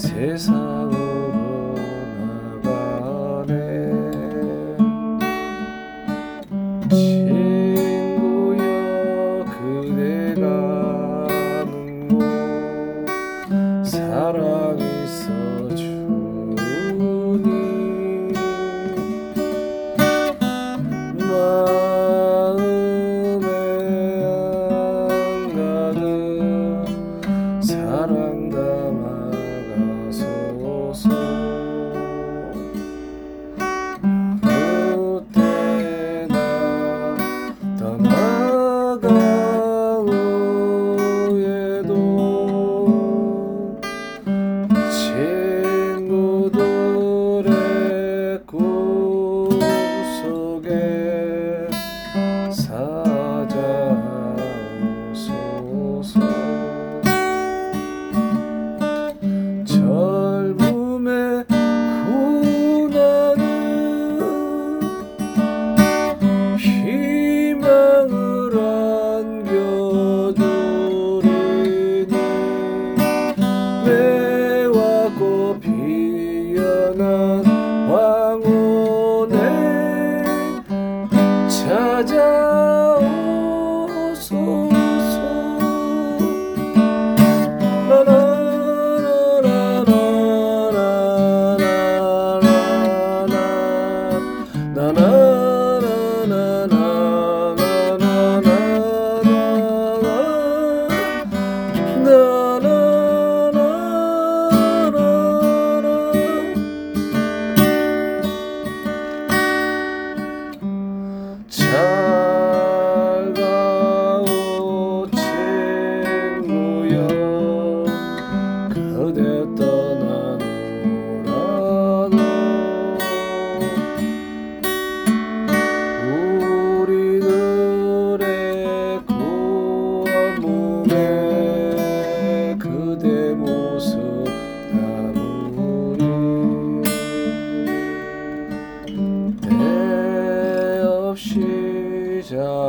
세상. 배와고 피어난 황혼에 찾아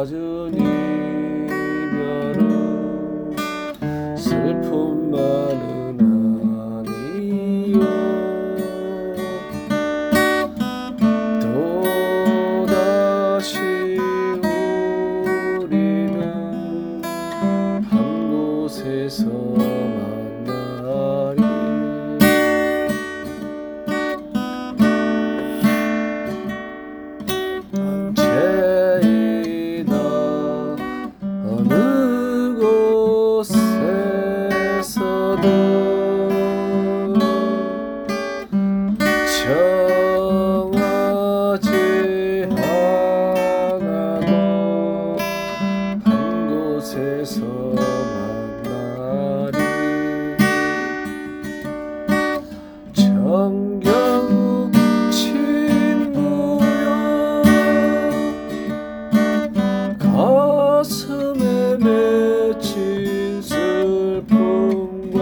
हजुर 정하지 않아도 한 곳에서 만나리. 정겨운 친구여 가슴에 맺힌 슬픔과